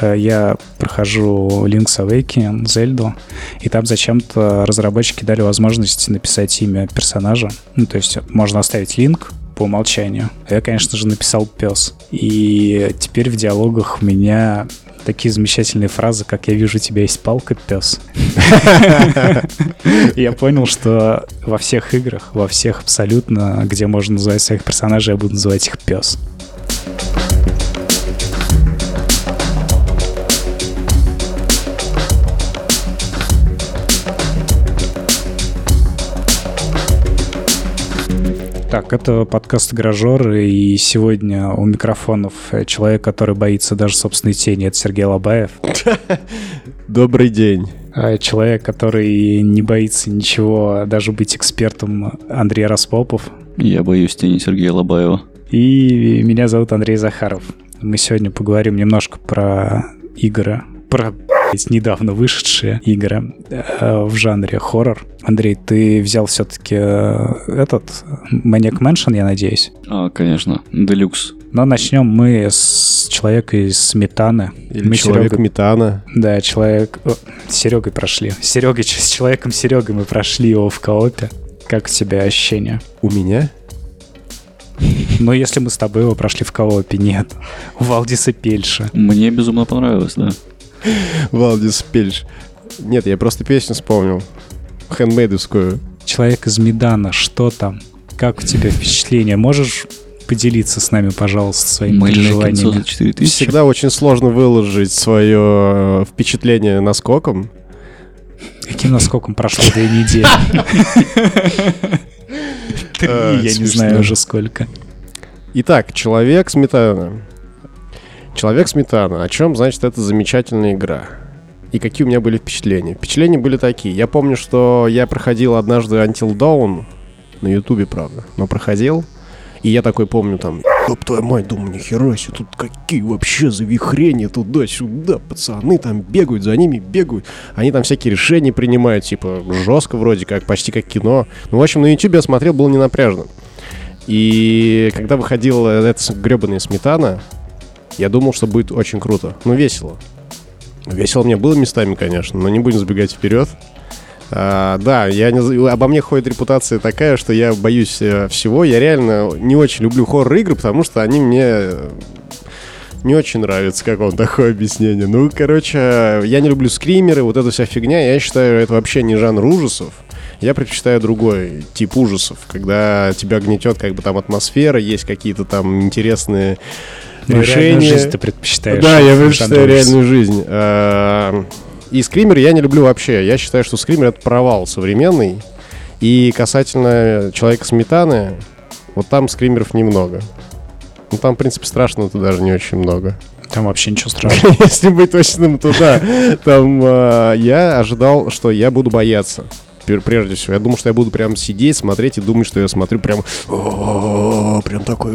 э, я прохожу Link's Awakening, Зельду, и там зачем-то разработчики дали возможность написать имя персонажа. Ну, то есть можно оставить линк, по умолчанию. А я, конечно же, написал пес. И теперь в диалогах у меня такие замечательные фразы, как «Я вижу, тебя есть палка, пес». Я понял, что во всех играх, во всех абсолютно, где можно называть своих персонажей, я буду называть их пес. Так, это подкаст «Гаражер», и сегодня у микрофонов человек, который боится даже собственной тени, это Сергей Лобаев. Добрый день. А человек, который не боится ничего, даже быть экспертом, Андрей Распопов. Я боюсь тени Сергея Лобаева. И меня зовут Андрей Захаров. Мы сегодня поговорим немножко про игры, про недавно вышедшие игры э, в жанре хоррор. Андрей, ты взял все-таки э, этот Maniac Mansion, я надеюсь? А, конечно, Делюкс. Но начнем мы с человека из Сметаны. Или мы человек Серега... Метана. Да, человек... О, с Серегой прошли. С Серегой, с человеком Серегой мы прошли его в коопе. Как у тебя ощущения? У меня? Но если мы с тобой его прошли в коопе, нет. У Валдиса Пельша. Мне безумно понравилось, да. Валдис Пельш. Нет, я просто песню вспомнил. Хендмейдовскую. Человек из Медана, что там? Как у тебя впечатление? Можешь поделиться с нами, пожалуйста, своими Мыльное переживаниями? За 4000. Всегда очень сложно выложить свое э, впечатление наскоком. Каким наскоком прошло две недели? Три, э, я не знаю уже сколько. Итак, человек сметана. Человек сметана. О чем значит эта замечательная игра? И какие у меня были впечатления? Впечатления были такие. Я помню, что я проходил однажды Until Dawn на Ютубе, правда, но проходил. И я такой помню там, ёб твою мать, думаю, нихера себе, тут какие вообще завихрения туда-сюда, пацаны там бегают, за ними бегают. Они там всякие решения принимают, типа, жестко вроде как, почти как кино. Ну, в общем, на ютубе я смотрел, было не напряжно. И когда выходила эта гребаная сметана, я думал, что будет очень круто. Ну, весело. Весело мне было местами, конечно, но не будем забегать вперед. А, да, я не, обо мне ходит репутация такая, что я боюсь э, всего. Я реально не очень люблю хоррор-игры, потому что они мне не очень нравятся, как вам такое объяснение. Ну, короче, я не люблю скримеры, вот эта вся фигня. Я считаю, это вообще не жанр ужасов. Я предпочитаю другой тип ужасов, когда тебя гнетет как бы там атмосфера, есть какие-то там интересные ну, решение. жизнь ты предпочитаешь. Да, я предпочитаю реальную жизнь. А, и скример я не люблю вообще. Я считаю, что скример это провал современный. И касательно человека сметаны, вот там скримеров немного. Ну там, в принципе, страшно-то даже не очень много. Там вообще ничего страшного. Если быть точным, то да. Там э, я ожидал, что я буду бояться прежде всего. Я думал, что я буду прям сидеть, смотреть и думать, что я смотрю прям... Прям такой...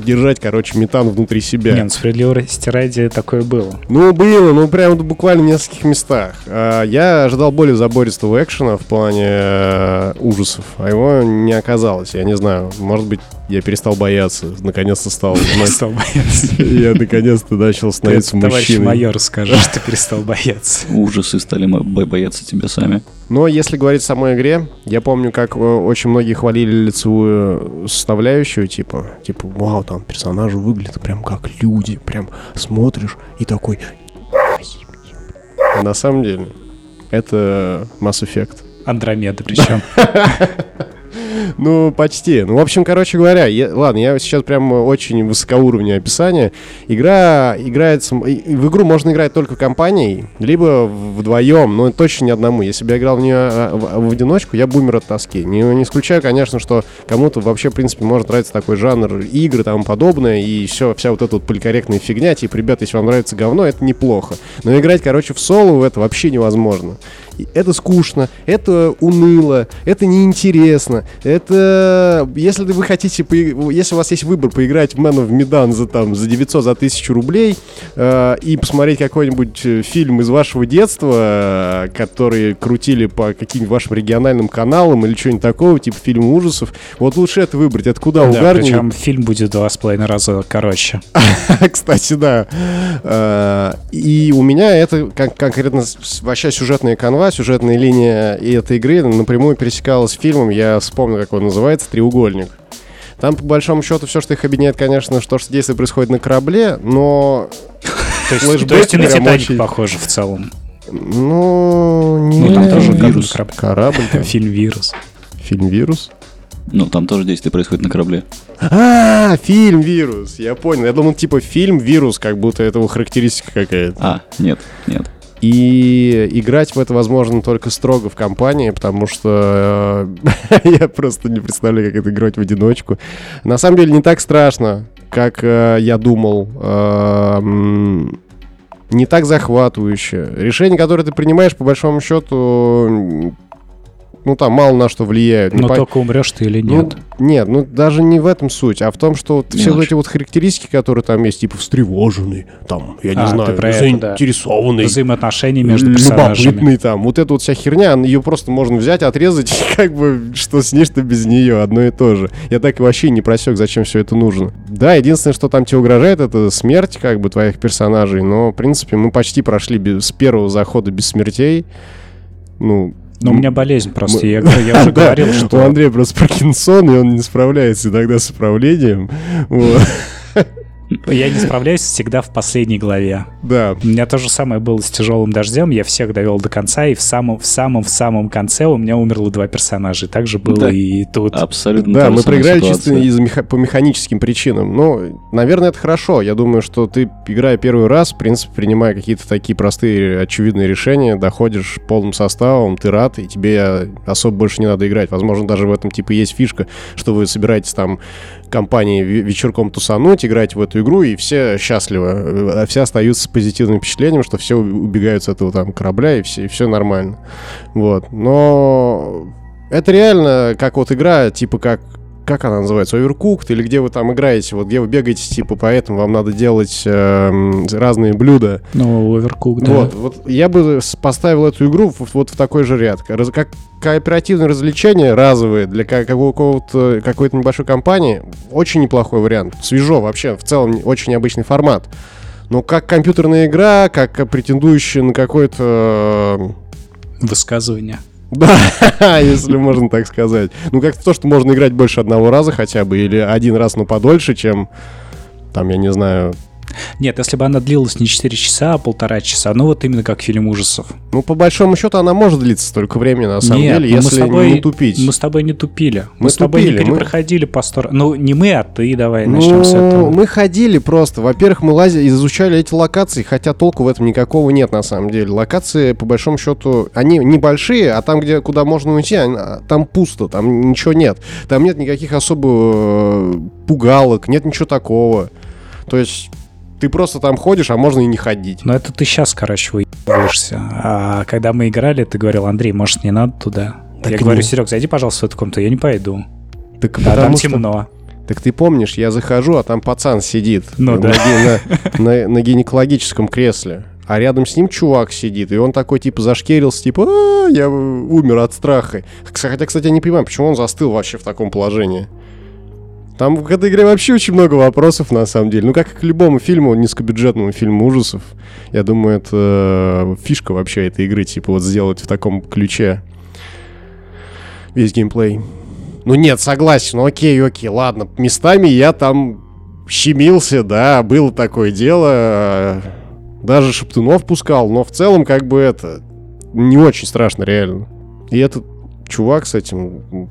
Держать, короче, метан внутри себя. Нет, ну, справедливости ради такое было. Ну, было, ну, прям буквально в нескольких местах. А, я ожидал более забористого экшена в плане э, ужасов, а его не оказалось. Я не знаю, может быть, я перестал бояться. Наконец-то стал... Перестал бояться. Я наконец-то начал становиться мужчиной. Товарищ майор скажет, что перестал бояться. Ужасы стали бояться тебя сами. Но если говорить о самой игре, я помню, как э, очень многие хвалили лицевую составляющую, типа, типа, вау, там персонажи выглядят прям как люди, прям смотришь и такой... На самом деле, это Mass Effect. Андромеда причем. Ну, почти. Ну, в общем, короче говоря, я, ладно, я сейчас прям очень высокоуровневое описание. Игра играется... В игру можно играть только компанией, либо вдвоем, но точно не одному. Если бы я играл в нее а, в, в одиночку, я бумер от тоски. Не, не исключаю, конечно, что кому-то вообще, в принципе, может нравиться такой жанр игры и тому подобное, и все, вся вот эта вот поликорректная фигня, типа, ребята, если вам нравится говно, это неплохо. Но играть, короче, в соло это вообще невозможно. Это скучно, это уныло, это неинтересно, это... Если вы хотите, если у вас есть выбор поиграть в Man of Medan за, там, за 900, за 1000 рублей э, и посмотреть какой-нибудь э, фильм из вашего детства, э, который крутили по каким-нибудь вашим региональным каналам или что-нибудь такого, типа фильм ужасов, вот лучше это выбрать. Это куда Да, угарнее. причем фильм будет два с половиной раза короче. Кстати, да. Э, И у меня это кон- конкретно вообще сюжетная канва, сюжетная линия и этой игры напрямую пересекалась с фильмом. Я вспомнил, как он называется, «Треугольник». Там, по большому счету, все, что их объединяет, конечно, что, что действие происходит на корабле, но... То есть, Флэшбэк то есть и на Титаник очень- похоже в целом. Ну, не... Ну, там тоже вирус. корабль. Корабль, там. Фильм «Вирус». фильм «Вирус». Ну, там тоже действие происходит на корабле. А, фильм «Вирус», я понял. Я думал, типа, фильм «Вирус», как будто это его характеристика какая-то. А, нет, нет. И играть в это возможно только строго в компании, потому что э, я просто не представляю, как это играть в одиночку. На самом деле не так страшно, как э, я думал. Э, м, не так захватывающе. Решения, которые ты принимаешь, по большому счету, ну там мало на что влияют. Не Но по- только умрешь ты или ну, нет. нет, ну даже не в этом суть, а в том, что вот все вот эти вот характеристики, которые там есть, типа встревоженный, там, я не А, знаю, про это, да. заинтересованный, Взаимоотношения между персонажами. любопытный там. Вот эта вот вся херня, ее просто можно взять, отрезать, и как бы что с ней, что без нее, одно и то же. Я так и вообще не просек, зачем все это нужно. Да, единственное, что там тебе угрожает, это смерть как бы твоих персонажей, но, в принципе, мы почти прошли без, с первого захода без смертей. Ну, Но у меня болезнь просто. Я, я уже говорил, У что... Андрея просто Паркинсон, и он не справляется иногда с управлением. Я не справляюсь всегда в последней главе. Да. У меня то же самое было с тяжелым дождем. Я всех довел до конца, и в самом в самом в самом конце у меня умерло два персонажа. И так же было Да. и тут. Абсолютно Да, мы проиграли ситуация. чисто из меха- по механическим причинам. Ну, наверное, это хорошо. Я думаю, что ты, играя первый раз, в принципе, принимая какие-то такие простые, очевидные решения, доходишь полным составом, ты рад, и тебе особо больше не надо играть. Возможно, даже в этом типа есть фишка, что вы собираетесь там компанией ве- вечерком тусануть, играть в эту игру, и все счастливы. э, все остаются с позитивным впечатлением, что все убегают с этого там корабля, и все, и все нормально. Вот. Но это реально как вот игра, типа как как она называется, Overcooked, или где вы там играете, вот где вы бегаете, типа, поэтому вам надо делать эм, разные блюда. Ну, Overcooked, да. Вот, вот я бы поставил эту игру в- вот в такой же ряд. Раз- Как кооперативное развлечение, разовое, для ка- какого-то, какой-то небольшой компании, очень неплохой вариант. Свежо вообще, в целом очень необычный формат. Но как компьютерная игра, как претендующая на какой-то... э, Высказывание. Да, если можно так сказать. Ну, как то, что можно играть больше одного раза хотя бы, или один раз, но подольше, чем, там, я не знаю... Нет, если бы она длилась не 4 часа, а полтора часа, ну вот именно как фильм ужасов. Ну, по большому счету, она может длиться столько времени, на самом Нет, деле, ну мы если тобой- не тупить. Мы с тобой не тупили. Мы, Мы с тобой тупили, не мы- перепроходили по сторону. Ну, не мы, а ты давай начнем с Ну, этого. мы ходили просто. Во-первых, мы лазили, изучали эти локации, хотя толку в этом никакого нет на самом деле. Локации, по большому счету, они небольшие, а там, где, куда можно уйти, а, там пусто, там ничего нет. Там нет никаких особо э, пугалок, нет ничего такого. То есть ты просто там ходишь, а можно и не ходить. Но это ты сейчас, короче, выебываешься. А когда мы играли, ты говорил, Андрей, может, не надо туда? Так я говорю, не- Серег, зайди, пожалуйста, в эту комнату. Я не пойду. Так А там что- темно. Так ты помнишь, я захожу, а там пацан сидит Ну на, да. на- на- на гинекологическом кресле. А рядом с ним чувак сидит, и он такой, типа, зашкерился, типа, «А, я умер от страха. Хотя, кстати, я не понимаю, почему он застыл вообще в таком положении. Там в этой игре вообще очень много вопросов, на самом деле. Ну, как и к любому фильму, низкобюджетному фильму ужасов. Я думаю, это э, фишка вообще этой игры, типа, вот сделать в таком ключе весь геймплей. Ну нет, согласен, ну окей, окей, ладно. Местами я там щемился, да, было такое дело. э, Даже шептунов пускал, но в целом как бы это не очень страшно, реально. И этот чувак с этим,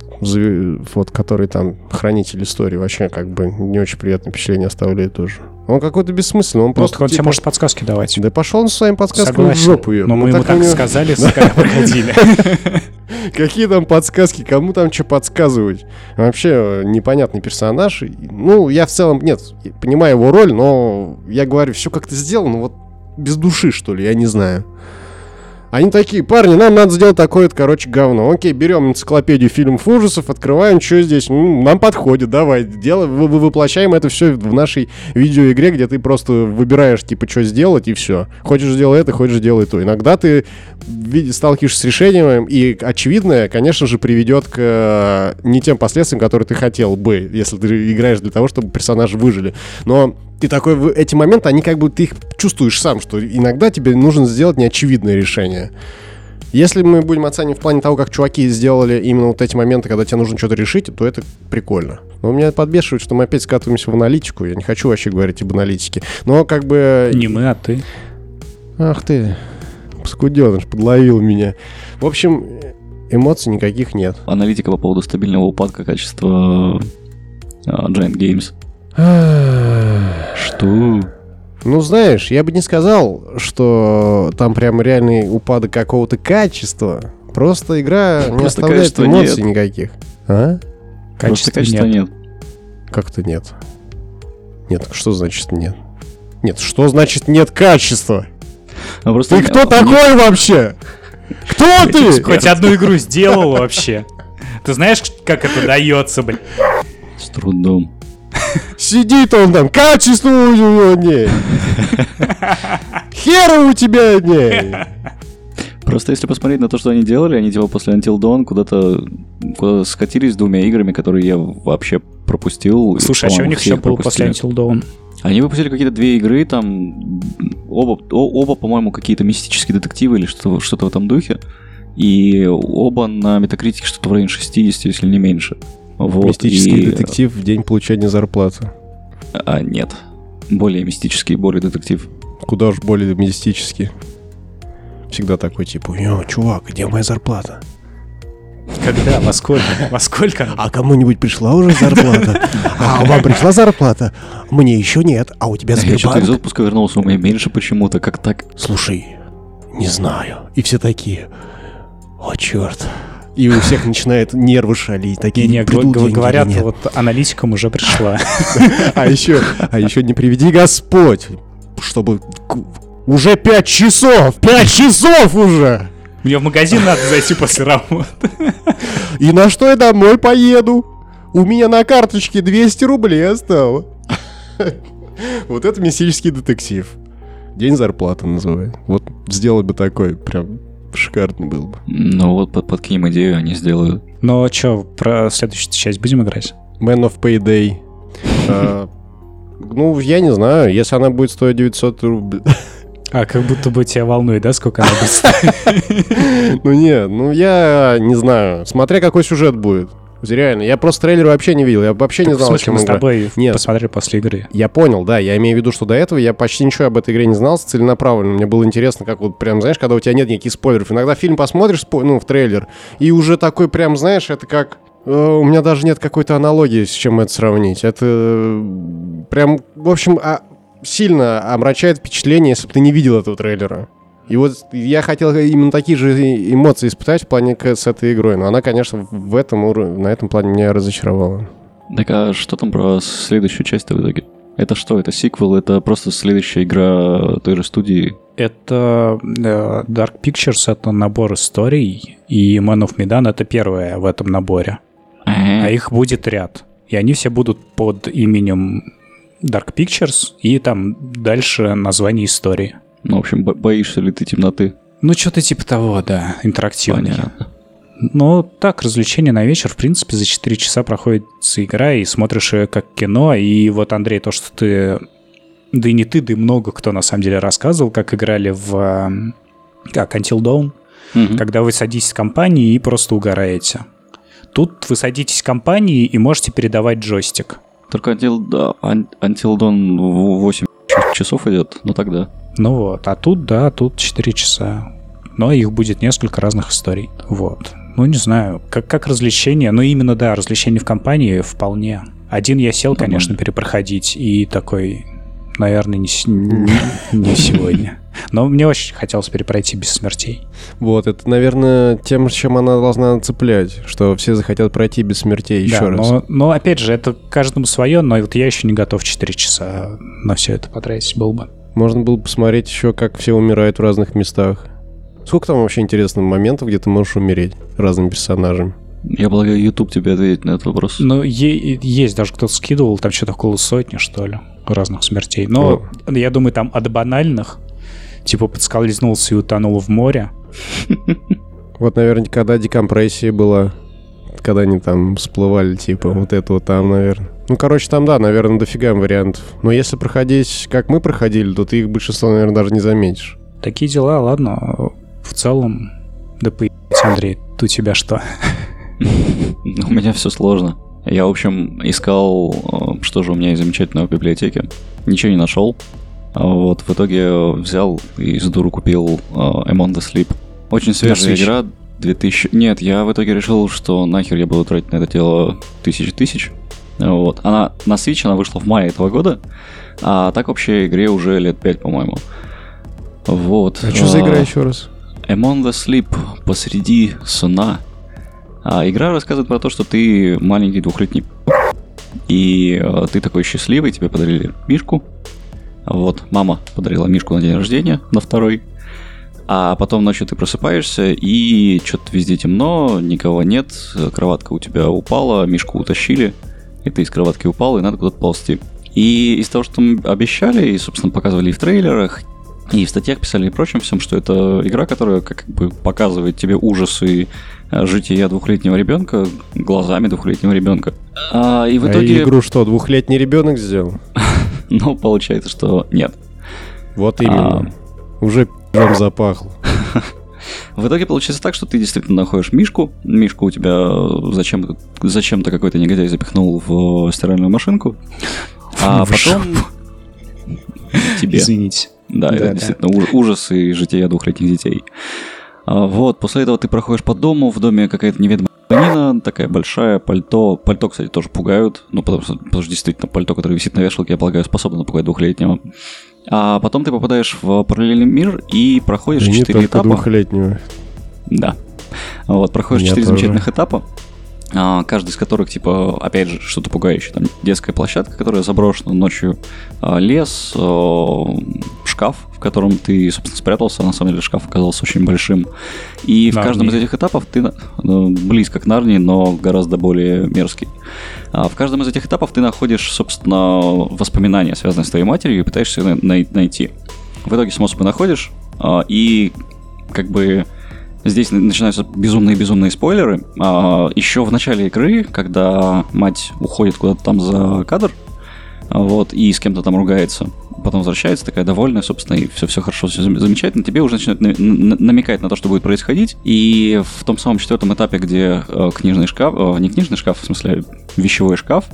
вот, который там хранитель истории, вообще как бы не очень приятное впечатление оставляет тоже. Он какой-то бессмысленный, он Ну, просто так он тебе типа, может подсказки давать. Да пошел он своим подсказками в Согласен. жопу ее. Но мы ему так сказали, когда выходили. Какие там подсказки, кому там что подсказывать? Вообще э, непонятный персонаж. Ну, я в целом, нет, понимаю его роль, но я говорю, все как-то сделано, вот без души, что ли, я не знаю. Они такие, парни, нам надо сделать такое-то, короче, говно. Окей, берем энциклопедию фильмов ужасов, открываем, что здесь, ну, нам подходит, давай, делаем, вы, вы- воплощаем это все в нашей видеоигре, где ты просто выбираешь, типа, что сделать, и все. Хочешь сделай это, хочешь делай то. Иногда ты сталкиваешься с решением, и очевидное, конечно же, приведет к э, не тем последствиям, которые ты хотел бы, если ты играешь для того, чтобы персонажи выжили. Но ты такой, в- эти моменты, они как бы, ты их чувствуешь сам, что иногда тебе нужно сделать неочевидное решение. Если мы будем оценивать в плане того, как чуваки сделали именно вот эти моменты, когда тебе нужно что-то решить, то это прикольно. Но меня подбешивает, что мы опять скатываемся в аналитику. Я не хочу вообще говорить об аналитике. Но как бы... Не мы, а ты. Ах ты, скуденыш, подловил меня. В общем, эмоций никаких нет. Аналитика по поводу стабильного упадка качества а, Giant Games. Что? Ну, знаешь, я бы не сказал, что там прям реальный упадок какого-то качества. Просто игра не оставляет эмоций никаких. А? Качества качества нет. нет. Как-то нет. Нет, что значит нет? Нет, что значит нет качества? А просто Ты мне- кто такой вообще? Кто ты? Хоть одну игру сделал вообще. Ты знаешь, как это дается, блин? С трудом. Сидит он там, качество у него нет. Хера у тебя нет. Просто если посмотреть на то, что они делали, они типа после Until Dawn куда-то куда скатились с двумя играми, которые я вообще пропустил. Слушай, а что у них все еще было после. Until Dawn? Они выпустили какие-то две игры, там оба, о- оба по-моему, какие-то мистические детективы или что-то, что-то в этом духе. И оба на метакритике что-то в районе 60, если не меньше. Вот, Мистический и- детектив в день получения зарплаты. А, нет. Более мистический, более детектив. Куда уж более мистический. Всегда такой типа, «Йо, чувак, где моя зарплата? Когда? Во сколько? Во сколько? А кому-нибудь пришла уже зарплата? А вам пришла зарплата? Мне еще нет, а у тебя Я что-то из Сбербанк? отпуска вернулся, у меня меньше почему-то, как так? Слушай, не знаю. И все такие, о, черт. И у всех начинают нервы шалить. Такие, Не, не, деньги говорят, нет? вот аналитикам уже пришла. А еще, а еще не приведи Господь, чтобы уже пять часов, пять часов уже. Мне в магазин надо зайти после работы. И на что я домой поеду? У меня на карточке 200 рублей осталось. Вот это мистический детектив. День зарплаты называют. Вот сделать бы такой, прям шикарный был бы. Ну вот под, подкинем идею, они сделают. Но что, про следующую часть будем играть? Man of Payday. А, Ну, я не знаю, если она будет стоить 900 рублей. А, как будто бы тебя волнует, да, сколько она будет стоить? Ну нет, ну я не знаю. Смотря какой сюжет будет. Реально, я просто трейлер вообще не видел. Я вообще не Так, В знал, о смысле, чем мы с тобой Нет. посмотрели после игры. Я понял, да, я имею в виду, что до этого я почти ничего об этой игре не знал целенаправленно. Мне было интересно, как вот прям, знаешь, когда у тебя нет никаких спойлеров. Иногда фильм посмотришь, спо- ну, в трейлер, и уже такой прям, знаешь, это как... э, У меня даже нет какой-то аналогии, с чем это сравнить. Это прям, в общем, а, сильно омрачает впечатление, если бы ты не видел этого трейлера. И вот я хотел именно такие же эмоции испытать в плане к- с этой игрой, но она, конечно, в этом уро- на этом плане меня разочаровала. Так а что там про следующую часть в итоге? Это что? Это сиквел? Это просто следующая игра той же студии? Это э, Dark Pictures — это набор историй, и Man of Medan — это первая в этом наборе. А их будет ряд. И они все будут под именем Dark Pictures, и там дальше название истории. Ну, в общем, бо- боишься ли ты темноты? Ну, что-то типа того, да, интерактивный. Понятно. Ну, так, развлечение на вечер, в принципе, за 4 часа проходит игра, и смотришь ее как кино, и вот, Андрей, то, что ты... Да и не ты, да и много кто, на самом деле, рассказывал, как играли в... Как, Until Dawn, Мгм. когда вы садитесь в компании и просто угораете. Тут вы садитесь в компании и можете передавать джойстик. Только Until, Until Dawn в 8 часов идет, ну тогда. Ну вот, а тут, да, тут 4 часа. Но их будет несколько разных историй. Вот. Ну, не знаю, как, как развлечение. Ну, именно, да, развлечение в компании вполне. Один я сел, Нормально. конечно, перепроходить, и такой, наверное, не, не- не сегодня. Но мне очень хотелось перепройти без смертей. Вот, это, наверное, тем, чем она должна цеплять, что все захотят пройти без смертей еще да, раз. Но, но, опять же, это каждому свое, но вот я еще не готов 4 часа на все это потратить был бы. Можно было посмотреть еще, как все умирают в разных местах. Сколько там вообще интересных моментов, где ты можешь умереть разными персонажами? Я полагаю, YouTube тебе ответит на этот вопрос. Ну, есть даже кто-то скидывал, там что-то около сотни, что ли, разных смертей. Но я думаю, там от банальных, типа подскользнулся и утонул в море. Вот, наверное, когда декомпрессия была, когда они там всплывали, типа, вот это вот там, наверное. Ну, короче, там, да, наверное, дофига вариантов. Но если проходить, как мы проходили, то ты их большинство, наверное, даже не заметишь. Такие дела, ладно. В целом, да поебать, Андрей, у тебя что? У меня все сложно. Я, в общем, искал, э, что же у меня есть замечательного в библиотеке. Ничего не нашел. А Вот, в итоге взял и с дуру купил э, Among the Sleep. Очень свежая игра. 2000... Нет, я в итоге решил, что нахер я буду тратить на это дело тысячи тысяч. Вот. Она на Switch, она вышла в мае этого года. А так вообще игре уже лет 5, по-моему. Вот. А что за игра еще раз? Among the Sleep посреди сна. А, игра рассказывает про то, что ты маленький двухлетний и э, ты такой счастливый, тебе подарили мишку. Вот, мама подарила мишку на день рождения, на второй. А потом ночью ты просыпаешься, и что-то везде темно, никого нет, кроватка у тебя упала, мишку утащили, и ты из кроватки упал, и надо куда-то ползти. И из того, что мы обещали, и, собственно, показывали и в трейлерах, и в статьях писали и прочем всем, что это игра, которая как бы показывает тебе ужасы э, жития двухлетнего ребенка глазами двухлетнего ребенка. А, и в А итоге, игру что, двухлетний ребенок сделал? ну, получается, что нет. Вот именно. Уже пи***м запахло. В итоге получается так, что ты действительно находишь Мишку. Мишку у тебя зачем, зачем-то какой-то негодяй запихнул в стиральную машинку. А В потом тебе. Извините. Да, Да, это да. действительно уж- ужасы жития двухлетних детей. А, Вот, после этого ты проходишь по дому, в доме какая-то неведомая Нина, такая большая, пальто. Пальто, кстати, тоже пугают. Ну, потому что, потому что действительно пальто, которое висит на вешалке, я полагаю, способно напугать двухлетнего. А потом ты попадаешь в параллельный мир и проходишь четыре этапа. двухлетнего. Да. Вот, проходишь Меня четыре тоже. замечательных этапа, а, каждый из которых, типа, опять же, что-то пугающее. Там детская площадка, которая заброшена ночью, а, лес, шкаф, в котором ты, собственно, спрятался. На самом деле шкаф оказался очень большим. И в Нарния. каждом из этих этапов ты ну, близко к Нарнии, но гораздо более мерзкий. А в каждом из этих этапов ты находишь, собственно, воспоминания, связанные с твоей матерью, и пытаешься их най- найти. В итоге способы находишь, а, и как бы Здесь на- начинаются безумные-безумные спойлеры. А, еще в начале игры, когда мать уходит куда-то там за кадр, вот, и с кем-то там ругается, потом возвращается, такая довольная, собственно, и все, все хорошо, все замечательно, тебе уже начинает на- на- намекать на то, что будет происходить. И в том самом четвертом этапе, где э, книжный шкаф, э, не книжный шкаф, в смысле вещевой шкаф,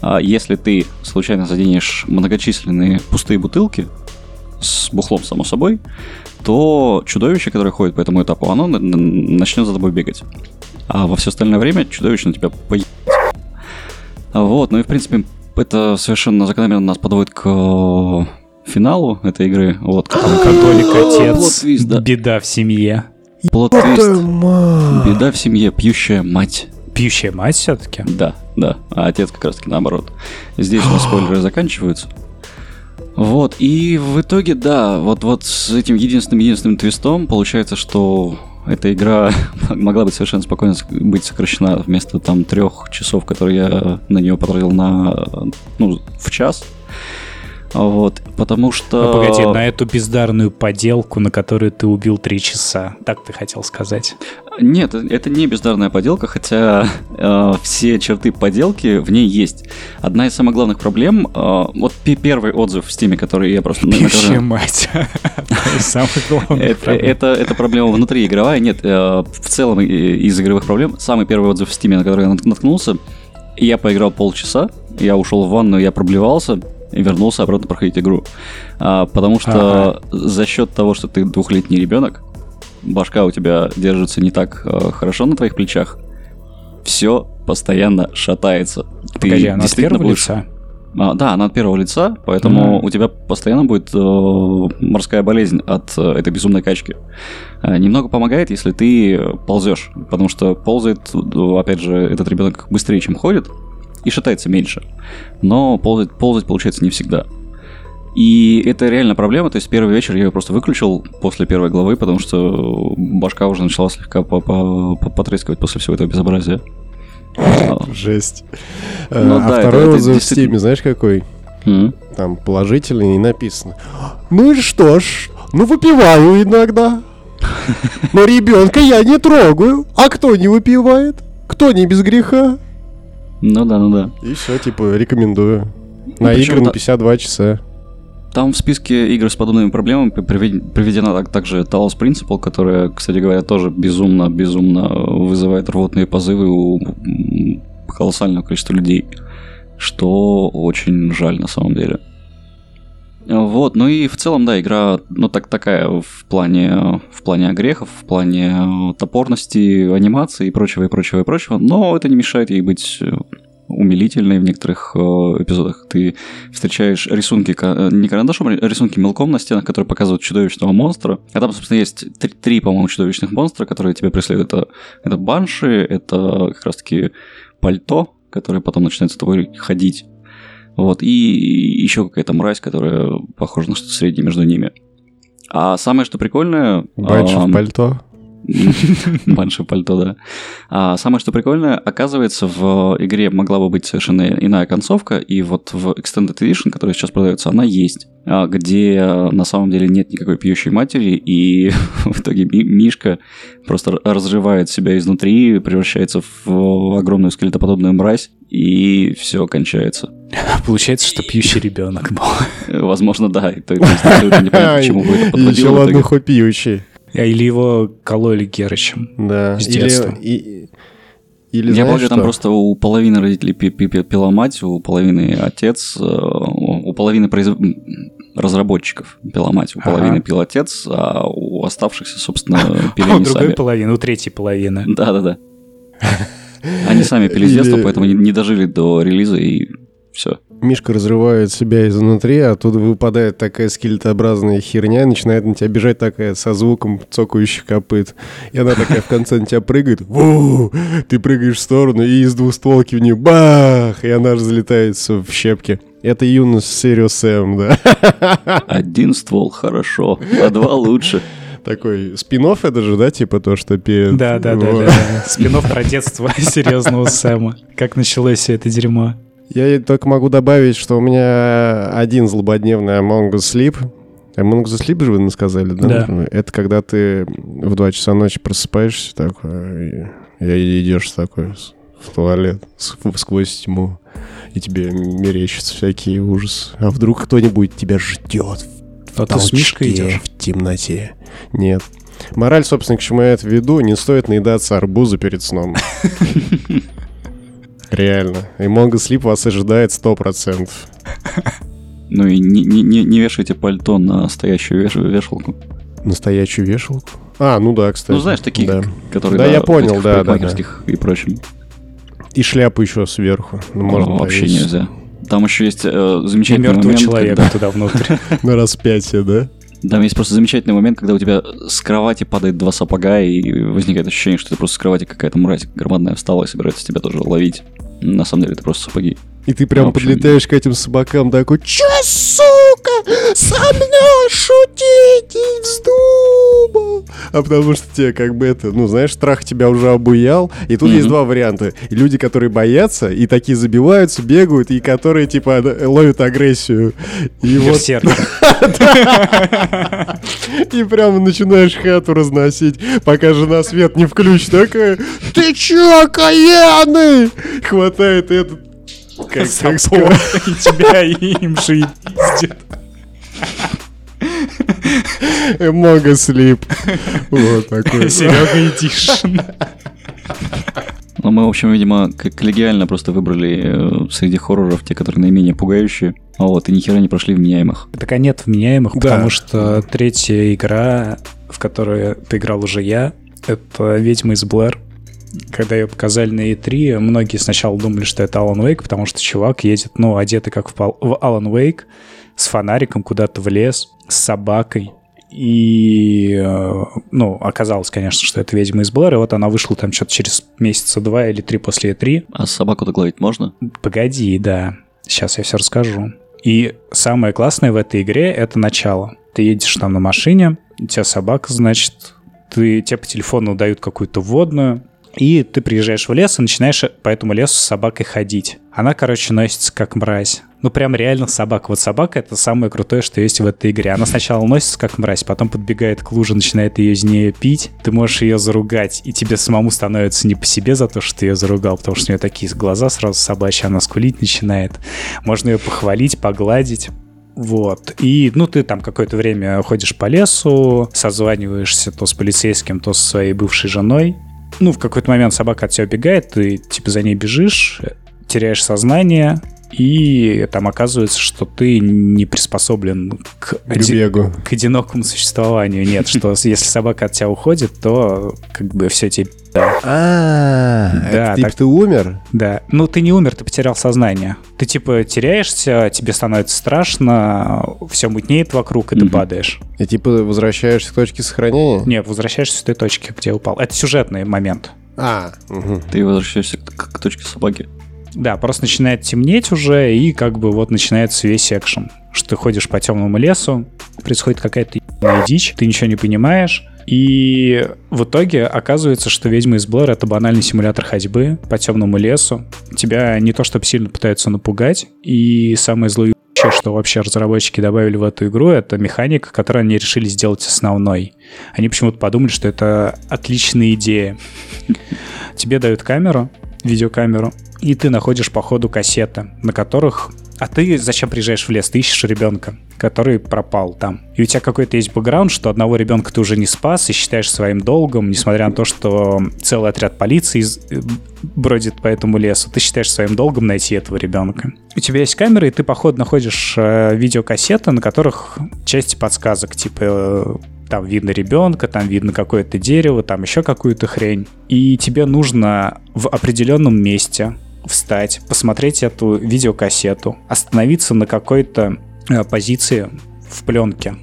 а, если ты случайно заденешь многочисленные пустые бутылки, с бухлом, само собой, то чудовище, которое ходит по этому этапу, оно на- на- начнет за тобой бегать. А во все остальное время чудовище на тебя поебать. Вот, ну и в принципе это совершенно закономерно нас подводит к э, финалу этой игры. Вот, Алкоголик, отец, беда в семье. Плот-твист. мать! Беда в семье, пьющая мать. Пьющая мать все-таки. Да, да. А отец как раз таки наоборот. Здесь у нас спойлеры заканчиваются. Вот, и в итоге, да, вот, вот с этим единственным-единственным твистом получается, что эта игра могла быть совершенно спокойно быть сокращена вместо там трех часов, которые я на нее потратил на, ну, в час. Вот, потому что... Ну, погоди, на эту бездарную поделку, на которую ты убил три часа. Так ты хотел сказать. Нет, это не бездарная поделка, хотя э, все черты поделки в ней есть. Одна из самых главных проблем, э, вот пе- первый отзыв в Стиме, который я просто... Пьющая мать. Это, проблем. это, это проблема внутри игровая. Нет, э, в целом из игровых проблем самый первый отзыв в Steam, на который я нат- наткнулся, я поиграл полчаса, я ушел в ванну, я проблевался и вернулся обратно проходить игру. А, потому что за счет того, что ты двухлетний ребенок, башка у тебя держится не так э, хорошо на твоих плечах, все постоянно шатается. Ты Погоди, она от первого будешь- лица? а, да, она от первого лица, поэтому Мгм. у тебя постоянно будет э, морская болезнь от э, этой безумной качки. Э, немного помогает, если ты ползешь, потому что ползает, э, опять же, этот ребенок быстрее, чем ходит, и шатается меньше. Но ползать, ползать получается не всегда. И это реально проблема, то есть первый вечер я ее просто выключил после первой главы, потому что башка уже начала слегка по- по- по- потрескивать после всего этого безобразия. А, Жесть. Ну а да, это- второй это отзыв в действительно- Стиме, знаешь какой? м. Там положительный и написано. Ну и что ж, ну выпиваю иногда. Но ребенка я не трогаю. А кто не выпивает? Кто не без греха? Ну да, ну да. И все, типа, рекомендую. На Ну, причем игры на это- 52 часа. Там в списке игр с подобными проблемами привед- приведена так- также Talos Principle, которая, кстати говоря, тоже безумно-безумно вызывает рвотные позывы у колоссального количества людей, что очень жаль на самом деле. Вот, ну и в целом, да, игра, ну так такая в плане, в плане огрехов, в плане э, топорности, анимации и прочего, и прочего, и прочего, но это не мешает ей быть э, умилительной в некоторых э, эпизодах. Ты встречаешь рисунки, э, не карандашом, а рисунки мелком на стенах, которые показывают чудовищного монстра. А там, собственно, есть три, три, по-моему, чудовищных монстра, которые тебя преследуют. Это, это банши, это как раз-таки пальто, которое потом начинает с тобой ходить. Вот, и еще какая-то мразь, которая похожа на что-то среднее между ними. А самое, что прикольное... Банши ам, в пальто. Банши пальто, да. А самое, что прикольное, оказывается, в игре могла бы быть совершенно иная концовка, и вот в Extended Edition, которая сейчас продается, она есть, а, где на самом деле нет никакой пьющей матери, и в итоге Ми- Мишка просто разрывает себя изнутри, превращается в огромную скелетоподобную мразь, и все кончается. Получается, что пьющий ребенок был. Возможно, да. и То, то есть абсолютно непонятно, к чему бы это Еще подводило ладно хоть пьющий. А Или его кололи Герычем. Да. С Или- детства. и- Или Я знаешь полагаю, там просто у половины родителей пи- пи- пи- пила мать, у половины отец, э, у половины м, разработчиков пила мать, у Ага. половины пил отец, а у оставшихся, собственно, пили А у другой сами. половины, у третьей половины. Да-да-да. Они сами пили с детства, Или- поэтому не дожили до релиза, и все. Мишка разрывает себя изнутри, а оттуда выпадает такая скелетообразная херня, и начинает на тебя бежать такая со звуком цокающих копыт. И она такая в конце на тебя прыгает. Ву! Ты прыгаешь в сторону, и из двустволки в нее бах! И она разлетается в щепки. Это юность Сириус Сэм, да? Один ствол хорошо, а два лучше. Такой спин это же, да, типа то, что перед... Да, да, да. да. Спинов про детство серьезного Сэма. Как началось все это дерьмо. Я только могу добавить, что у меня один злободневный Among Us Sleep. Among Us Sleep же вы сказали, да? Да. Это когда ты в 2 часа ночи просыпаешься такой, и, и идешь такой в туалет сквозь тьму, и тебе мерещатся всякие ужасы. А вдруг кто-нибудь тебя ждет в А ты толчке, идешь? в темноте? Нет. Мораль, собственно, к чему я это веду, не стоит наедаться арбуза перед сном. Реально. И Mongo Sleep вас ожидает 100%. Ну и не, не- не- не вешайте пальто на стоящую веш- вешалку. Настоящую вешалку? А, ну да, кстати. Ну, знаешь, такие, Да. которые Да, я в понял, да, да, да. и прочем. И шляпу еще сверху. Ну, можно Ну, вообще нельзя. Там еще есть э, замечательный момент, человека когда- туда внутрь. На распятие, да? Там есть просто замечательный момент, когда у тебя с кровати падает два сапога, и возникает ощущение, что ты просто с кровати какая-то мразь громадная встала и собирается тебя тоже ловить. На самом деле это просто сапоги. И ты прям общем, подлетаешь к этим собакам такой, Че, сука, со мной шутить не вздумал? А потому что тебе как бы это, ну знаешь, страх тебя уже обуял. И тут есть два варианта. Люди, которые боятся, и такие забиваются, бегают, и которые типа ловят агрессию. И вот. И прямо начинаешь хату разносить, пока жена свет не включит. Такая, ты чё, каяны? Хватает этот... Как, как И тебя и им же и много слип. Вот такой. Серега Эдишн. Но мы, в общем, видимо, к- коллегиально просто выбрали э, среди хорроров те, которые наименее пугающие. А вот, и ни хера не прошли вменяемых. Так а нет вменяемых, Да. потому что третья игра, в которую ты играл уже я, это «Ведьма из Блэр». Когда ее показали на E3, многие сначала думали, что это Алан Вейк, потому что чувак едет, ну, одетый как в, Алан Вейк, с фонариком куда-то в лес, с собакой. И, э, ну, оказалось, конечно, что это «Ведьма из Блэр», и вот она вышла там что-то через месяца два или три после E3. А собаку-то гладить можно? Погоди, да. Сейчас я все расскажу. И самое классное в этой игре — это начало. Ты едешь там на машине, у тебя собака, значит, ты, тебе по телефону дают какую-то водную, и ты приезжаешь в лес и начинаешь по этому лесу с собакой ходить. Она, короче, носится как мразь. Ну, прям реально собака. Вот собака — это самое крутое, что есть в этой игре. Она сначала носится как мразь, потом подбегает к луже, начинает ее из нее пить. Ты можешь ее заругать, и тебе самому становится не по себе за то, что ты ее заругал, потому что у нее такие глаза сразу собачьи, она скулить начинает. Можно ее похвалить, погладить. Вот. И, ну, ты там какое-то время ходишь по лесу, созваниваешься то с полицейским, то со своей бывшей женой. Ну, в какой-то момент собака от тебя убегает, ты, типа, за ней бежишь, теряешь сознание, и там оказывается, что ты не приспособлен к, оди- к одинокому существованию. Нет, что если собака от тебя уходит, то как бы все тебе... Да. А, Да, это типа так- ты умер? да. Ну, ты не умер, ты потерял сознание. Ты типа теряешься, тебе становится страшно, все мутнеет вокруг, и ты падаешь. И типа возвращаешься к точке сохранения? Не, возвращаешься с той точки, где упал. Это сюжетный момент. А, мгм. Ты возвращаешься к, к точке собаки. Да, просто начинает темнеть уже, и как бы вот начинается весь экшен. Что ты ходишь по темному лесу, происходит какая-то дичь, ты ничего не понимаешь, и в итоге оказывается, что «Ведьма из Блэр» — это банальный симулятор ходьбы по темному лесу. Тебя не то чтобы сильно пытаются напугать, и самое злое что вообще разработчики добавили в эту игру, это механика, которую они решили сделать основной. Они почему-то подумали, что это отличная идея. Тебе дают камеру, видеокамеру, и ты находишь по ходу кассеты, на которых... А ты зачем приезжаешь в лес? Ты ищешь ребенка, который пропал там. И у тебя какой-то есть бэкграунд, что одного ребенка ты уже не спас и считаешь своим долгом, несмотря на то, что целый отряд полиции э, бродит по этому лесу. Ты считаешь своим долгом найти этого ребенка. У тебя есть камера, и ты по ходу находишь э, видеокассеты, на которых части подсказок, типа э, там видно ребенка, там видно какое-то дерево, там еще какую-то хрень. И тебе нужно в определенном месте встать, посмотреть эту видеокассету, остановиться на какой-то э, позиции в пленке.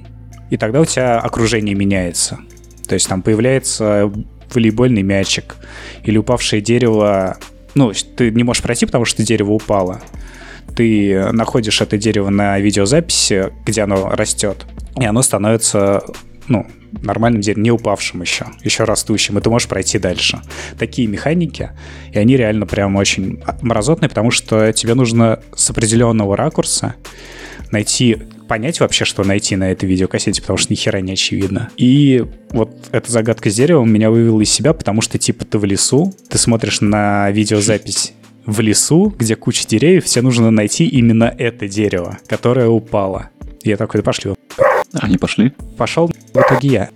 И тогда у тебя окружение меняется. То есть там появляется волейбольный мячик или упавшее дерево. Ну, ты не можешь пройти, потому что дерево упало. Ты находишь это дерево на видеозаписи, где оно растет, и оно становится ну, нормальным деревом, не упавшим еще, еще растущим, и ты можешь пройти дальше. Такие механики, и они реально прям очень мразотные, потому что тебе нужно с определенного ракурса найти, понять вообще, что найти на этой видеокассете, потому что ни хера не очевидно. И вот эта загадка с деревом меня вывела из себя, потому что, типа, ты в лесу, ты смотришь на видеозапись в лесу, где куча деревьев, тебе нужно найти именно это дерево, которое упало. Я такой, да пошли. Они пошли. Пошел в итоге я.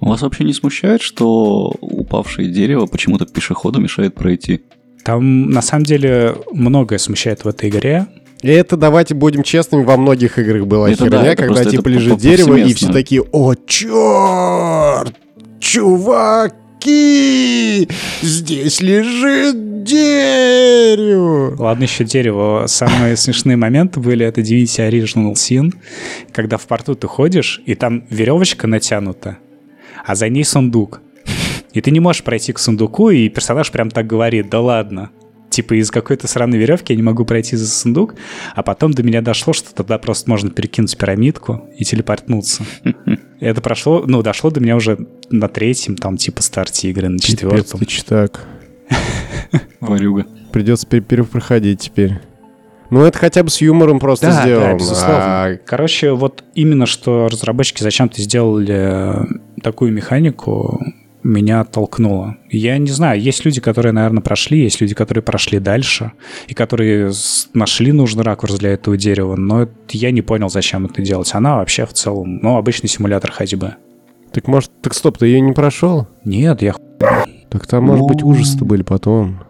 Вас вообще не смущает, что упавшее дерево почему-то пешеходу мешает пройти? Там, на самом деле, многое смущает в этой игре. И это, давайте будем честными, во многих играх была Это херня, да, это когда просто типа это лежит дерево, и все такие, о, черт, чуваки, здесь лежит дерево. Ладно, еще дерево. Самые смешные моменты были, это Divinity Original Sin, когда в порту ты ходишь, и там веревочка натянута, а за ней сундук. И ты не можешь пройти к сундуку, и персонаж прям так говорит, да ладно. Типа из какой-то сраной веревки я не могу пройти за сундук, а потом до меня дошло, что тогда просто можно перекинуть пирамидку и телепортнуться. Это прошло, ну, дошло до меня уже на третьем, там, типа, старте игры, на четвертом. читак. Варюга. Придется пере- перепроходить теперь. Ну, это хотя бы с юмором просто Да, сделано. да, безусловно. А Короче, вот именно что разработчики зачем-то сделали э, такую механику, меня оттолкнуло. Я не знаю, есть люди, которые, наверное, прошли, есть люди, которые прошли дальше, и которые нашли нужный ракурс для этого дерева, но я не понял, зачем это делать. Она вообще в целом, ну, обычный симулятор ходьбы. Так может, так стоп, ты ее не прошел? Нет, я Так там, может быть, Ну. ужасы-то были потом.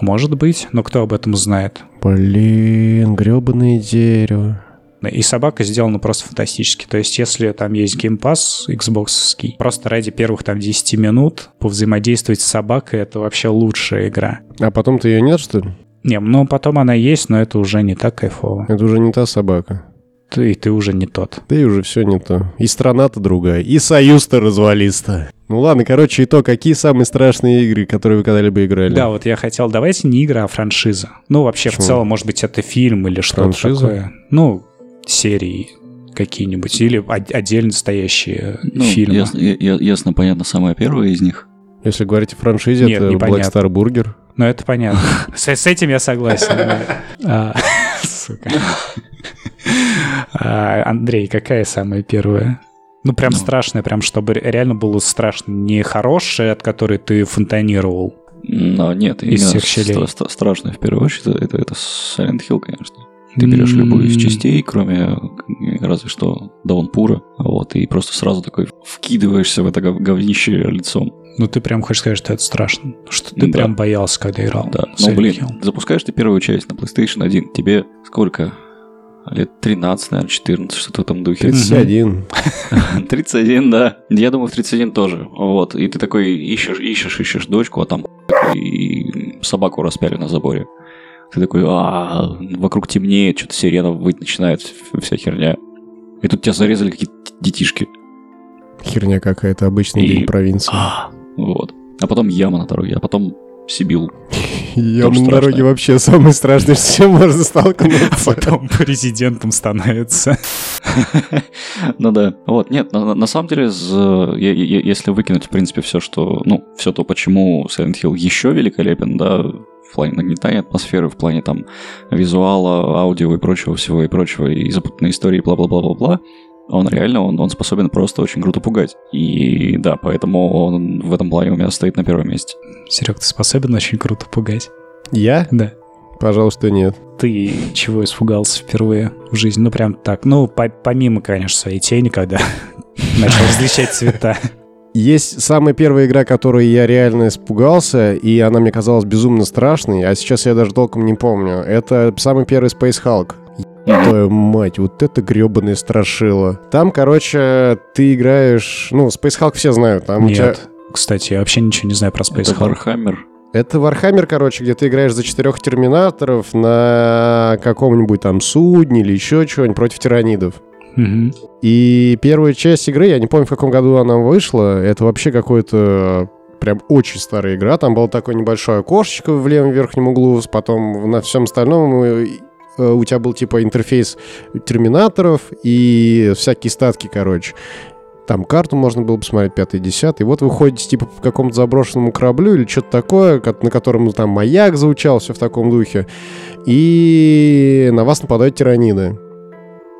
Может быть, но кто об этом знает? Блин, гребаное дерево. И собака сделана просто фантастически. То есть, если там есть геймпас Xbox, просто ради первых там 10 минут повзаимодействовать с собакой, это вообще лучшая игра. А потом-то ее нет, что ли? Не, ну потом она есть, но это уже не так кайфово. Это уже не та собака. Ты, ты уже не тот. И уже все не то. И страна-то другая. И союз-то развалиста. Ну ладно, короче, итог. Какие самые страшные игры, которые вы когда-либо играли? Да, вот я хотел, давайте не игра, а франшиза. Ну, вообще, Почему? в целом, может быть, это фильм или что-то Франшиза? такое. Ну, серии какие-нибудь или от- отдельно стоящие Ну, фильмы. Ясно, я- ясно, понятно, самая первая из них. Если говорить о франшизе, Нет, это Black непонятно. Star Burger. Ну, это понятно. С, с этим я согласен. А, Сука. А, Андрей, какая самая первая? Ну, прям Ну. страшная, прям чтобы реально было страшно. Не хорошая, от которой ты фонтанировал. Но нет, Из именно всех щелей. стра- стра- страшное в первую очередь, это, это Silent Hill, конечно. Ты берешь любую из частей, кроме разве что Даунпура, вот, и просто сразу такой вкидываешься в это гов- говнище лицом. Ну, ты прям хочешь сказать, что это страшно. Что ты Да. прям боялся, когда играл. Да, ну блин, Hill. запускаешь ты первую часть на PlayStation 1, тебе сколько? Лет 13, наверное, 14, что-то в этом духе. 31. 31, да. Я думаю, в 31 тоже. Вот. И ты такой ищешь, ищешь, ищешь дочку, а там и собаку распяли на заборе. Ты такой, а вокруг темнеет, что-то сирена выть начинает, вся херня. И тут тебя зарезали какие-то детишки. Херня какая-то, обычный И- день провинции. А, вот. А потом яма на дороге, а потом Сибил. Яма на дороге вообще самое страшное, с чем можно А столкнуться. потом президентом становится. Ну да. Вот, нет, на, на самом деле, если выкинуть, в принципе, все, что, ну, все то, почему Silent Hill еще великолепен, да, в плане нагнетания атмосферы, в плане там визуала, аудио и прочего всего и прочего, и запутанной истории, бла-бла-бла-бла-бла, он реально, он, он способен просто очень круто пугать. И да, поэтому он в этом плане у меня стоит на первом месте. Серег, ты способен очень круто пугать? Я? Да. Пожалуйста, нет. Ты чего испугался впервые в жизни? Ну, прям так. Ну, по- помимо, конечно, своей тени, когда начал различать цвета. Есть самая первая игра, которой я реально испугался, и она мне казалась безумно страшной, а сейчас я даже толком не помню. Это самый первый Space Hulk. Твою мать, вот это гребаное страшило. Там, короче, ты играешь... Ну, Space Hulk все знают. Там у тебя- Нет. Кстати, я вообще ничего не знаю про Space Это Hulk. Warhammer. Это Warhammer, короче, где ты играешь за четырех терминаторов на каком-нибудь там судне или еще чего-нибудь против тиранидов. Мгм. И первая часть игры, я не помню, в каком году она вышла, это вообще какой-то прям очень старая игра. Там было такое небольшое окошечко в левом верхнем углу, потом на всем остальном э, э, у тебя был типа интерфейс терминаторов и всякие статки, короче. Там карту можно было посмотреть, 5 10 И вот вы ходите типа по какому-то заброшенному кораблю или что-то такое, ко- на котором ну, там маяк звучал, все в таком духе. И на вас нападают тираниды.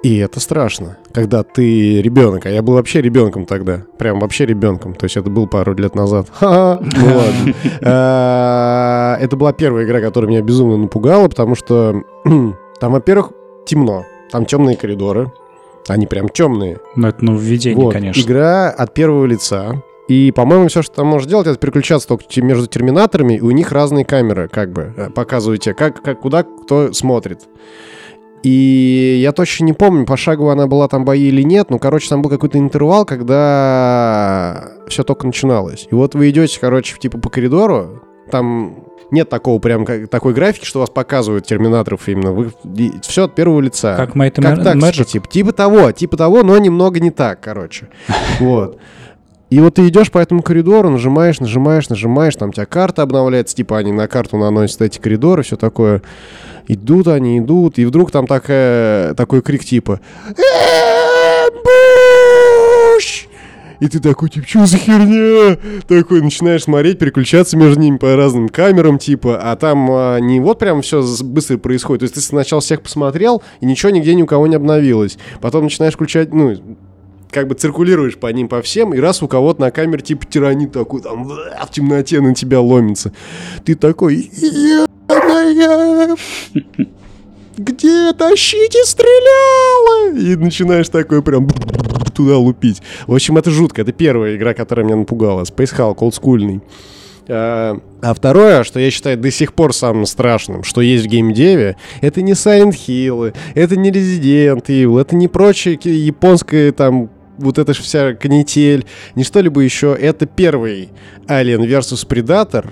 И это страшно, когда ты ребенок, а я был вообще ребенком тогда, прям вообще ребенком, то есть это был пару лет назад. Ха-ха, ну ладно. А, Это была первая игра, которая меня безумно напугала, потому что там, во-первых, темно, там темные коридоры, они прям темные. Ну, это нововведение, Вот, конечно. Игра от первого лица. И, по-моему, все, что там можешь делать, это переключаться только между терминаторами, и у них разные камеры, как бы, э, показывают тебе, как, как, куда кто смотрит. И я точно не помню, пошагово она была там бои или нет, но, короче, там был какой-то интервал, когда все только начиналось. И вот вы идете, короче, типа по коридору, там нет такого прям как, такой графики, что вас показывают терминаторов именно. Вы, все от первого лица. Как Might and Как так, типа, типа того, типа того, но немного не так, короче. Вот. И вот ты идешь по этому коридору, нажимаешь, нажимаешь, нажимаешь, там у тебя карта обновляется, типа они на карту наносят эти коридоры, все такое. Идут они, идут, и вдруг там такая, такой крик типа «Эмбуш!» И ты такой, типа, что за херня? Такой начинаешь смотреть, переключаться между ними по разным камерам, типа, а там а, не вот прям все быстро происходит. То есть ты сначала всех посмотрел, и ничего нигде ни у кого не обновилось. Потом начинаешь включать, ну, как бы циркулируешь по ним по всем, и раз у кого-то на камере типа тиранит такой там в темноте на тебя ломится. Ты такой, «Ебаная, где тащите стреляла? И начинаешь такой прям туда лупить. В общем, это жутко. Это первая игра, которая меня напугала. Space Hulk, олдскульный. А а второе, что я считаю до сих пор самым страшным, что есть в геймдеве, это не Silent Hill, это не Resident Evil, это не прочее ки- японское там вот эта вся канитель, не что-либо еще. Это первый Alien vs Predator,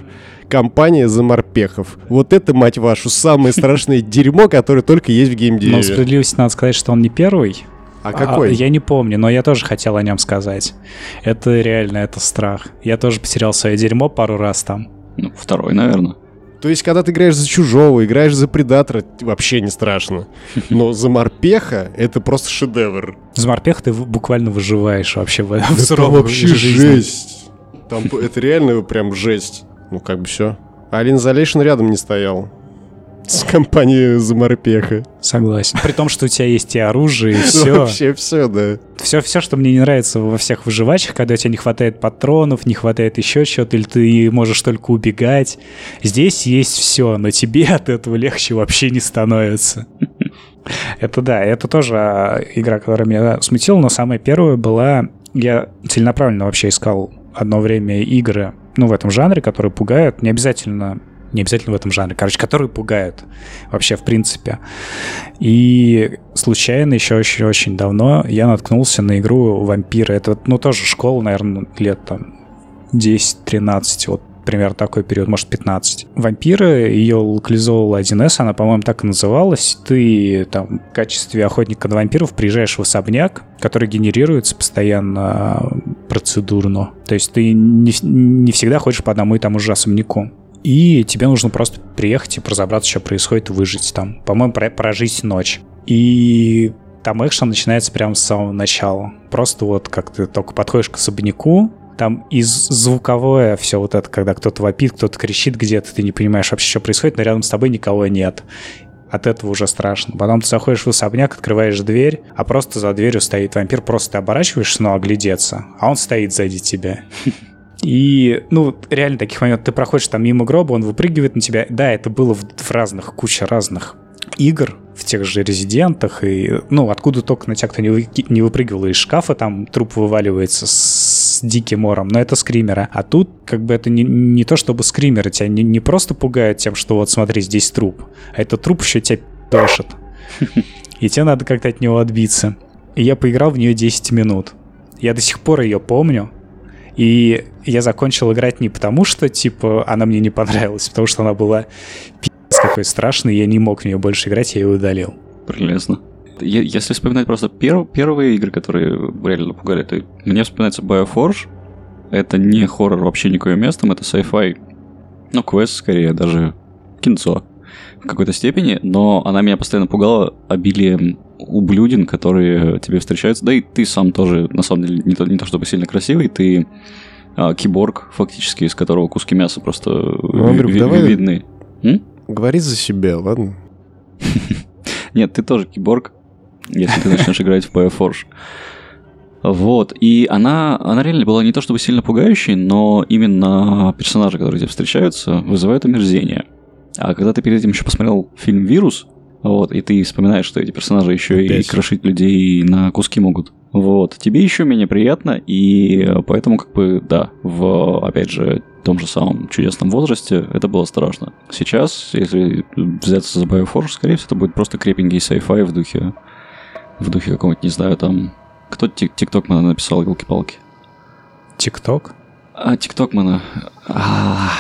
компания за морпехов. Вот это, мать вашу, самое страшное дерьмо, которое только есть в Но геймдеве. справедливости надо сказать, что он не первый. А какой? я не помню, но я тоже хотел о нем сказать. Это реально, это страх. Я тоже потерял свое дерьмо пару раз там. Ну, второй, наверное. То есть, когда ты играешь за чужого, играешь за предатора, вообще не страшно. Но за морпеха это просто шедевр. За морпеха ты буквально выживаешь вообще в, в Это вообще жесть. Там это реально прям жесть. Ну, как бы все. А Alien Isolation рядом не стоял. С компанией за морпеха. Согласен. При том, что у тебя есть и оружие, и все. Вообще все, да. Все, все, что мне не нравится во всех выживачах, когда у тебя не хватает патронов, не хватает еще чего-то, или ты можешь только убегать. Здесь есть все, но тебе от этого легче вообще не становится. Это да, это тоже а, игра, которая меня смутила, но самая первая была... Я целенаправленно вообще искал одно время игры, ну, в этом жанре, которые пугают. Не обязательно не обязательно в этом жанре, короче, которые пугают вообще в принципе. И случайно еще очень, очень давно я наткнулся на игру «Вампиры». Это, ну, тоже школа, наверное, лет там 10-13, вот примерно такой период, может, 15. «Вампиры», ее локализовывала 1С, она, по-моему, так и называлась. Ты там в качестве охотника на вампиров приезжаешь в особняк, который генерируется постоянно процедурно. То есть ты не, не всегда ходишь по одному и тому же особняку и тебе нужно просто приехать и разобраться, что происходит, выжить там. По-моему, прожить ночь. И там экшен начинается прямо с самого начала. Просто вот как ты только подходишь к особняку, там и звуковое все вот это, когда кто-то вопит, кто-то кричит где-то, ты не понимаешь вообще, что происходит, но рядом с тобой никого нет. От этого уже страшно. Потом ты заходишь в особняк, открываешь дверь, а просто за дверью стоит вампир, просто ты оборачиваешься, но оглядеться, а он стоит сзади тебя. И, ну, реально таких моментов, ты проходишь там мимо гроба, он выпрыгивает на тебя. Да, это было в, в разных, куча разных игр, в тех же резидентах, и, ну, откуда только на тебя кто не, вы, не выпрыгивал из шкафа, там труп вываливается с диким ором, но это скримеры. А тут, как бы, это не, не то, чтобы скримеры тебя не, не просто пугают тем, что вот смотри, здесь труп, а это труп еще тебя пешит. И тебе надо как-то от него отбиться. И я поиграл в нее 10 минут. Я до сих пор ее помню, и я закончил играть не потому, что, типа, она мне не понравилась, а потому что она была пи***ц какой страшной, я не мог в нее больше играть, я ее удалил. Прелестно. Если вспоминать просто перв, первые игры, которые реально напугали, то мне вспоминается Bioforge. Это не хоррор вообще никакое местом, это sci-fi. Ну, квест скорее, даже кинцо в какой-то степени, но она меня постоянно пугала обилием ублюдин, которые тебе встречаются. Да и ты сам тоже, на самом деле, не то, не то чтобы сильно красивый, ты а, киборг, фактически, из которого куски мяса просто ну, Андрюх, ви- давай видны. М? Говори за себя, ладно? Нет, ты тоже киборг, если ты начнешь играть в Bioforge. Вот, и она, она реально была не то чтобы сильно пугающей, но именно персонажи, которые тебе встречаются, вызывают омерзение. А когда ты перед этим еще посмотрел фильм «Вирус», вот, и ты вспоминаешь, что эти персонажи еще Опять. и крошить людей на куски могут. Вот, тебе еще менее приятно, и поэтому, как бы, да, в, опять же, том же самом чудесном возрасте это было страшно. Сейчас, если взяться за Bioforge, скорее всего, это будет просто крепенький sci-fi в духе, в духе какого-нибудь, не знаю, там... Кто тикток мана написал, елки-палки? Тикток? А, тикток мана. А,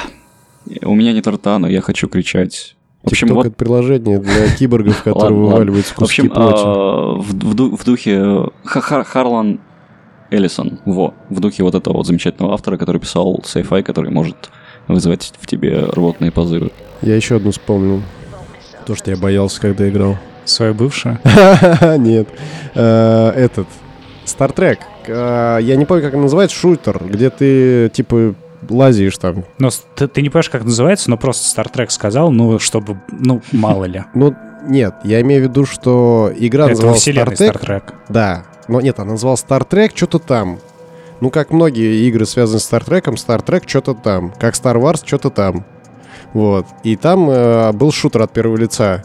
у меня нет рта, но я хочу кричать. В общем, вот... это приложение для киборгов, которые вываливаются куски в общем. А, в, духе Харлан Эллисон, во, в духе вот этого вот замечательного автора, который писал sci-fi, который может вызывать в тебе рвотные позывы. Я еще одну вспомнил. То, что я боялся, когда играл. Свою бывшую? Нет. Э, этот. Star Trek. Э, я не помню, как называется, шутер, где ты, типа, лазишь там. Но ты, ты не понимаешь, как называется, но просто Star Trek сказал, ну, чтобы, ну, мало ли. Ну, нет, я имею в виду, что игра называлась Star Trek. Star Trek. Да, но нет, она называлась Star Trek что-то там. Ну, как многие игры, связанные с Star Trek, Star Trek что-то там. Как Star Wars, что-то там. Вот. И там э, был шутер от первого лица.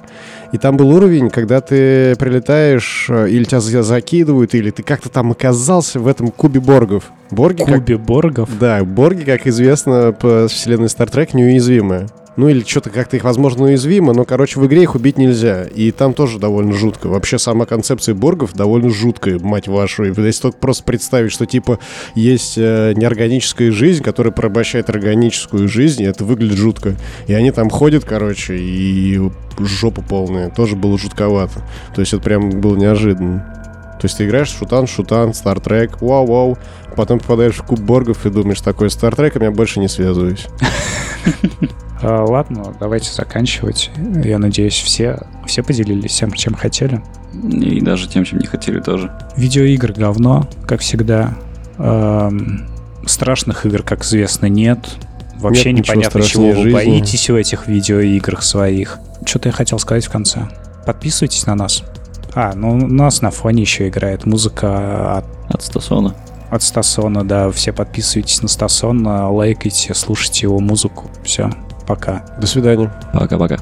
И там был уровень, когда ты прилетаешь, э, или тебя закидывают, или ты как-то там оказался в этом кубе боргов. Борги Кубе как... боргов? Да, борги, как известно, по вселенной Star Trek неуязвимые. Ну или что-то как-то их, возможно, уязвимо, но, короче, в игре их убить нельзя. И там тоже довольно жутко. Вообще сама концепция боргов довольно жуткая, мать вашу. И если только просто представить, что, типа, есть э, неорганическая жизнь, которая порабощает органическую жизнь, это выглядит жутко. И они там ходят, короче, и жопа полная. Тоже было жутковато. То есть это прям было неожиданно. То есть ты играешь шутан, шутан, Стартрек, вау-вау, потом попадаешь в куб боргов и думаешь, такой Стартрек, я больше не связываюсь. А, ладно, давайте заканчивать. Я надеюсь, все, все поделились всем, чем хотели. И даже тем, чем не хотели тоже. Видеоигры говно, как всегда. Эм, страшных игр, как известно, нет. Вообще Нет непонятно, чего страшнее вы жизни. боитесь в этих видеоиграх своих. Что-то я хотел сказать в конце. Подписывайтесь на нас. А, ну у нас на фоне еще играет музыка от, От Стасона. от Стасона, да. Все подписывайтесь на Стасона, лайкайте, слушайте его музыку. Все, пока. До свидания. Пока-пока.